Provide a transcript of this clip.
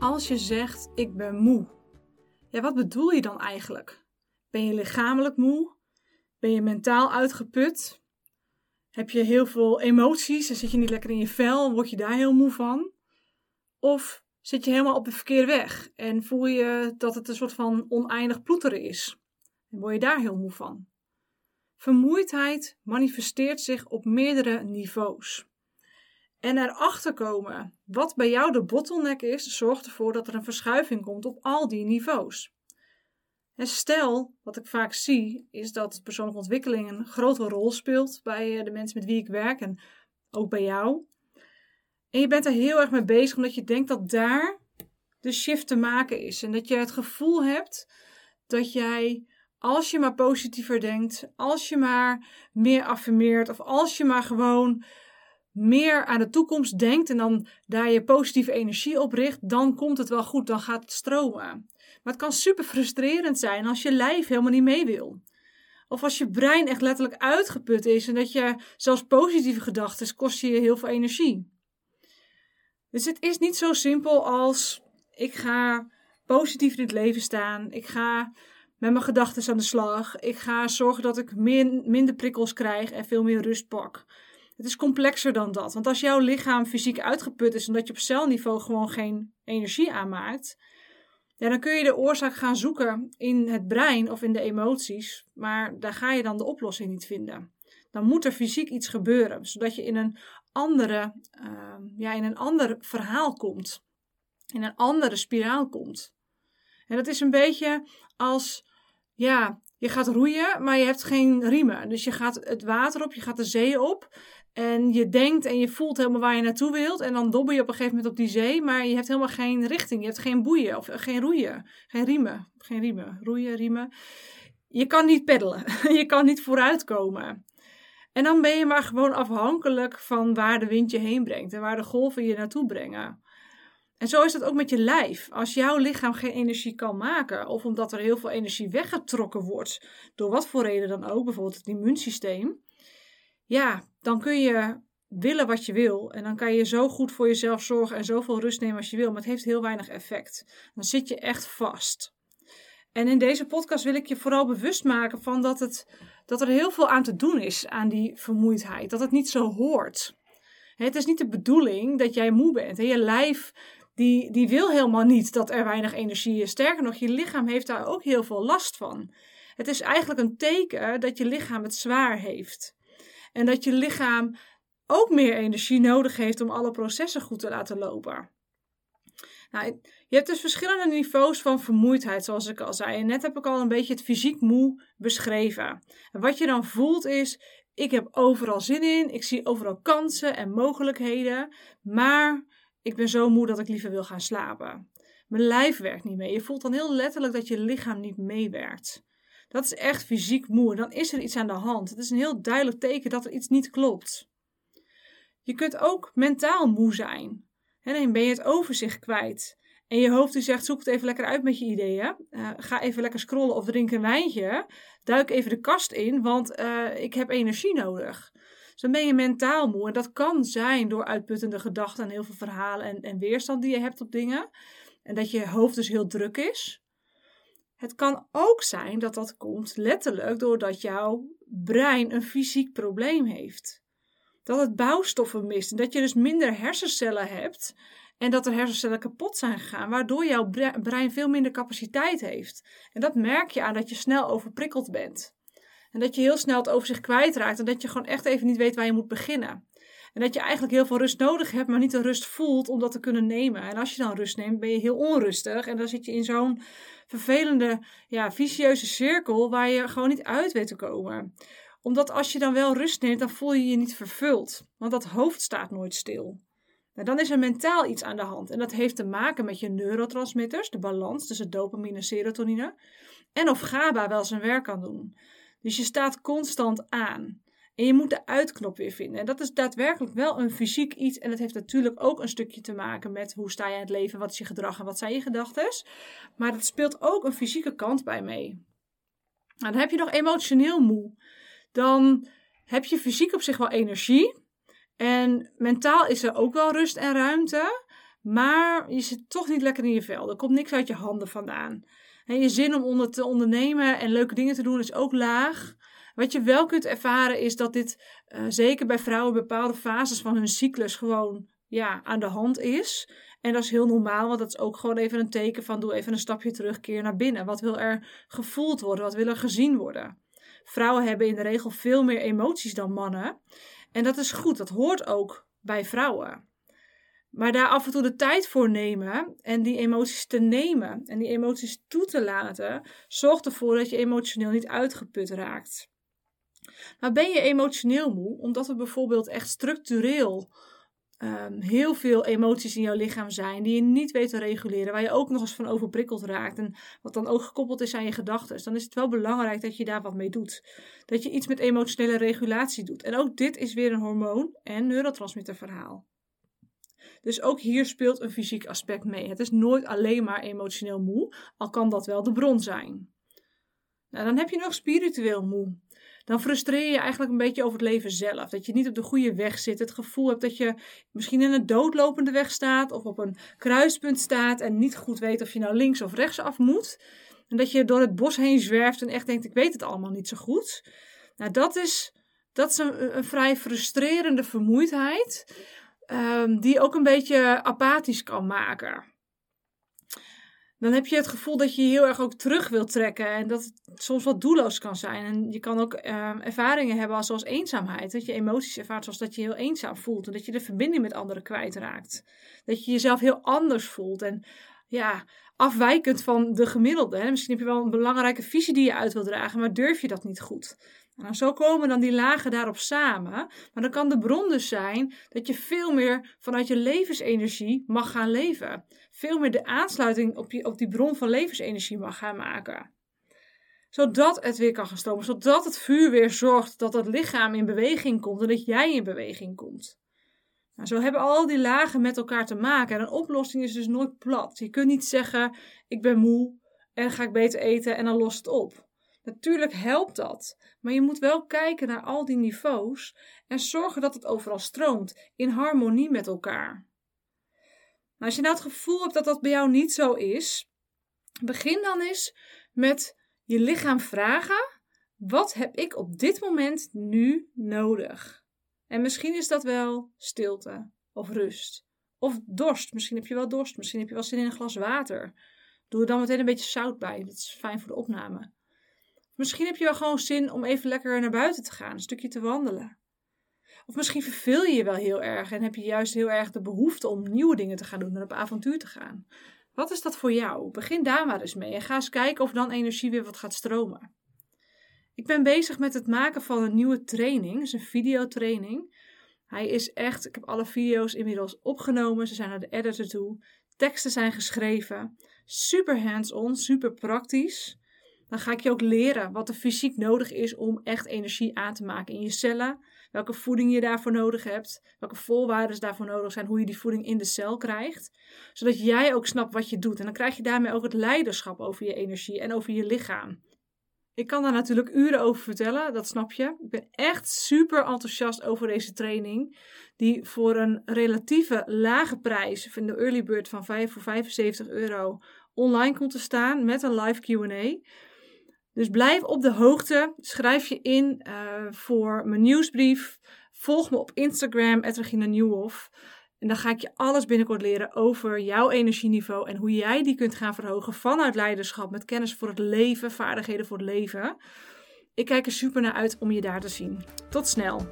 Als je zegt ik ben moe, ja, wat bedoel je dan eigenlijk? Ben je lichamelijk moe? Ben je mentaal uitgeput? Heb je heel veel emoties en zit je niet lekker in je vel? Word je daar heel moe van? Of zit je helemaal op de verkeerde weg en voel je dat het een soort van oneindig ploeteren is? En word je daar heel moe van? Vermoeidheid manifesteert zich op meerdere niveaus. En erachter komen wat bij jou de bottleneck is, zorgt ervoor dat er een verschuiving komt op al die niveaus. En stel, wat ik vaak zie, is dat persoonlijke ontwikkeling een grote rol speelt bij eh, de mensen met wie ik werk en ook bij jou. En je bent er heel erg mee bezig omdat je denkt dat daar de shift te maken is. En dat je het gevoel hebt dat jij, als je maar positiever denkt, als je maar meer affirmeert of als je maar gewoon meer aan de toekomst denkt en dan daar je positieve energie op richt, dan komt het wel goed, dan gaat het stromen. Maar het kan super frustrerend zijn als je lijf helemaal niet mee wil. Of als je brein echt letterlijk uitgeput is en dat je zelfs positieve gedachten kost je heel veel energie. Dus het is niet zo simpel als ik ga positief in het leven staan, ik ga met mijn gedachten aan de slag, ik ga zorgen dat ik minder prikkels krijg en veel meer rust pak. Het is complexer dan dat. Want als jouw lichaam fysiek uitgeput is omdat je op celniveau gewoon geen energie aanmaakt, ja, dan kun je de oorzaak gaan zoeken in het brein of in de emoties, maar daar ga je dan de oplossing niet vinden. Dan moet er fysiek iets gebeuren, zodat je in een andere, uh, ja, in een ander verhaal komt, in een andere spiraal komt. En dat is een beetje als, ja, je gaat roeien, maar je hebt geen riemen. Dus je gaat het water op, je gaat de zee op. En je denkt en je voelt helemaal waar je naartoe wilt. En dan dobbel je op een gegeven moment op die zee. Maar je hebt helemaal geen richting. Je hebt geen boeien of geen roeien. Geen riemen. Geen riemen. Roeien, riemen. Je kan niet peddelen. je kan niet vooruitkomen. En dan ben je maar gewoon afhankelijk van waar de wind je heen brengt. En waar de golven je naartoe brengen. En zo is dat ook met je lijf. Als jouw lichaam geen energie kan maken, of omdat er heel veel energie weggetrokken wordt, door wat voor reden dan ook, bijvoorbeeld het immuunsysteem, ja, dan kun je willen wat je wil. En dan kan je zo goed voor jezelf zorgen en zoveel rust nemen als je wil. Maar het heeft heel weinig effect. Dan zit je echt vast. En in deze podcast wil ik je vooral bewust maken van dat, het, dat er heel veel aan te doen is aan die vermoeidheid. Dat het niet zo hoort. Het is niet de bedoeling dat jij moe bent. Je lijf die, die wil helemaal niet dat er weinig energie is. Sterker nog, je lichaam heeft daar ook heel veel last van. Het is eigenlijk een teken dat je lichaam het zwaar heeft. En dat je lichaam ook meer energie nodig heeft om alle processen goed te laten lopen. Nou, je hebt dus verschillende niveaus van vermoeidheid, zoals ik al zei. En net heb ik al een beetje het fysiek moe beschreven. En wat je dan voelt is: ik heb overal zin in, ik zie overal kansen en mogelijkheden, maar ik ben zo moe dat ik liever wil gaan slapen. Mijn lijf werkt niet mee. Je voelt dan heel letterlijk dat je lichaam niet meewerkt. Dat is echt fysiek moe. Dan is er iets aan de hand. Het is een heel duidelijk teken dat er iets niet klopt. Je kunt ook mentaal moe zijn. En dan ben je het overzicht kwijt. En je hoofd die zegt, zoek het even lekker uit met je ideeën. Uh, ga even lekker scrollen of drink een wijntje. Duik even de kast in, want uh, ik heb energie nodig. Dus dan ben je mentaal moe. En dat kan zijn door uitputtende gedachten en heel veel verhalen en, en weerstand die je hebt op dingen. En dat je hoofd dus heel druk is. Het kan ook zijn dat dat komt letterlijk doordat jouw brein een fysiek probleem heeft. Dat het bouwstoffen mist en dat je dus minder hersencellen hebt en dat er hersencellen kapot zijn gegaan, waardoor jouw brein veel minder capaciteit heeft. En dat merk je aan dat je snel overprikkeld bent. En dat je heel snel het overzicht kwijtraakt en dat je gewoon echt even niet weet waar je moet beginnen. En dat je eigenlijk heel veel rust nodig hebt, maar niet de rust voelt om dat te kunnen nemen. En als je dan rust neemt, ben je heel onrustig. En dan zit je in zo'n vervelende, ja, vicieuze cirkel waar je gewoon niet uit weet te komen. Omdat als je dan wel rust neemt, dan voel je je niet vervuld. Want dat hoofd staat nooit stil. Nou, dan is er mentaal iets aan de hand. En dat heeft te maken met je neurotransmitters, de balans tussen dopamine en serotonine. En of GABA wel zijn werk kan doen. Dus je staat constant aan. En je moet de uitknop weer vinden. En dat is daadwerkelijk wel een fysiek iets. En het heeft natuurlijk ook een stukje te maken met hoe sta je in het leven, wat is je gedrag en wat zijn je gedachten. Maar dat speelt ook een fysieke kant bij mee. Nou, dan heb je nog emotioneel moe. Dan heb je fysiek op zich wel energie. En mentaal is er ook wel rust en ruimte. maar je zit toch niet lekker in je vel. Er komt niks uit je handen vandaan. En je zin om onder te ondernemen en leuke dingen te doen is ook laag. Wat je wel kunt ervaren is dat dit uh, zeker bij vrouwen bepaalde fases van hun cyclus gewoon ja, aan de hand is. En dat is heel normaal, want dat is ook gewoon even een teken van doe even een stapje terug, keer naar binnen. Wat wil er gevoeld worden? Wat wil er gezien worden? Vrouwen hebben in de regel veel meer emoties dan mannen. En dat is goed, dat hoort ook bij vrouwen. Maar daar af en toe de tijd voor nemen en die emoties te nemen en die emoties toe te laten, zorgt ervoor dat je emotioneel niet uitgeput raakt. Maar ben je emotioneel moe omdat er bijvoorbeeld echt structureel um, heel veel emoties in jouw lichaam zijn die je niet weet te reguleren, waar je ook nog eens van overprikkeld raakt en wat dan ook gekoppeld is aan je gedachten, dan is het wel belangrijk dat je daar wat mee doet. Dat je iets met emotionele regulatie doet. En ook dit is weer een hormoon- en neurotransmitterverhaal. Dus ook hier speelt een fysiek aspect mee. Het is nooit alleen maar emotioneel moe, al kan dat wel de bron zijn. Nou, dan heb je nog spiritueel moe dan frustreer je eigenlijk een beetje over het leven zelf. Dat je niet op de goede weg zit. Het gevoel hebt dat je misschien in een doodlopende weg staat of op een kruispunt staat en niet goed weet of je nou links of rechts af moet. En dat je door het bos heen zwerft en echt denkt: ik weet het allemaal niet zo goed. Nou, dat is, dat is een, vrij frustrerende vermoeidheid. Um, die ook een beetje apathisch kan maken dan heb je het gevoel dat je je heel erg ook terug wilt trekken. En dat het soms wat doelloos kan zijn. En je kan ook uh, ervaringen hebben zoals eenzaamheid. Dat je emoties ervaart zoals dat je heel eenzaam voelt. En dat je de verbinding met anderen kwijtraakt. Dat je jezelf heel anders voelt. En ja, afwijkend van de gemiddelde. Hè? Misschien heb je wel een belangrijke visie die je uit wil dragen, maar durf je dat niet goed. Nou, zo komen dan die lagen daarop samen. Maar dan kan de bron dus zijn dat je veel meer vanuit je levensenergie mag gaan leven. Veel meer de aansluiting op, je, op die bron van levensenergie mag gaan maken. Zodat het weer kan gaan stromen. Zodat het vuur weer zorgt dat het lichaam in beweging komt en dat jij in beweging komt. Nou, zo hebben al die lagen met elkaar te maken. En een oplossing is dus nooit plat. Je kunt niet zeggen: ik ben moe en ga ik beter eten en dan lost het op. Natuurlijk helpt dat, maar je moet wel kijken naar al die niveaus en zorgen dat het overal stroomt, in harmonie met elkaar. Nou, als je nou het gevoel hebt dat dat bij jou niet zo is, begin dan eens met je lichaam vragen: wat heb ik op dit moment nu nodig? En misschien is dat wel stilte of rust of dorst. Misschien heb je wel dorst, misschien heb je wel zin in een glas water. Doe er dan meteen een beetje zout bij, dat is fijn voor de opname. Misschien heb je wel gewoon zin om even lekker naar buiten te gaan, een stukje te wandelen. Of misschien verveel je je wel heel erg en heb je juist heel erg de behoefte om nieuwe dingen te gaan doen en op avontuur te gaan. Wat is dat voor jou? Begin daar maar eens mee en ga eens kijken of dan energie weer wat gaat stromen. Ik ben bezig met het maken van een nieuwe training, dus een videotraining. Hij is echt, ik heb alle video's inmiddels opgenomen, ze zijn naar de editor toe. Teksten zijn geschreven. Super hands-on, super praktisch. Dan ga ik je ook leren wat er fysiek nodig is om echt energie aan te maken in je cellen. Welke voeding je daarvoor nodig hebt. Welke voorwaarden daarvoor nodig zijn. Hoe je die voeding in de cel krijgt. Zodat jij ook snapt wat je doet. En dan krijg je daarmee ook het leiderschap over je energie en over je lichaam. Ik kan daar natuurlijk uren over vertellen, dat snap je. Ik ben echt super enthousiast over deze training. Die voor een relatieve lage prijs, in de early bird van 5 voor 75 euro, online komt te staan met een live QA. Dus blijf op de hoogte. Schrijf je in uh, voor mijn nieuwsbrief. Volg me op Instagram, Regina Nieuwhof. En dan ga ik je alles binnenkort leren over jouw energieniveau en hoe jij die kunt gaan verhogen vanuit leiderschap met kennis voor het leven, vaardigheden voor het leven. Ik kijk er super naar uit om je daar te zien. Tot snel!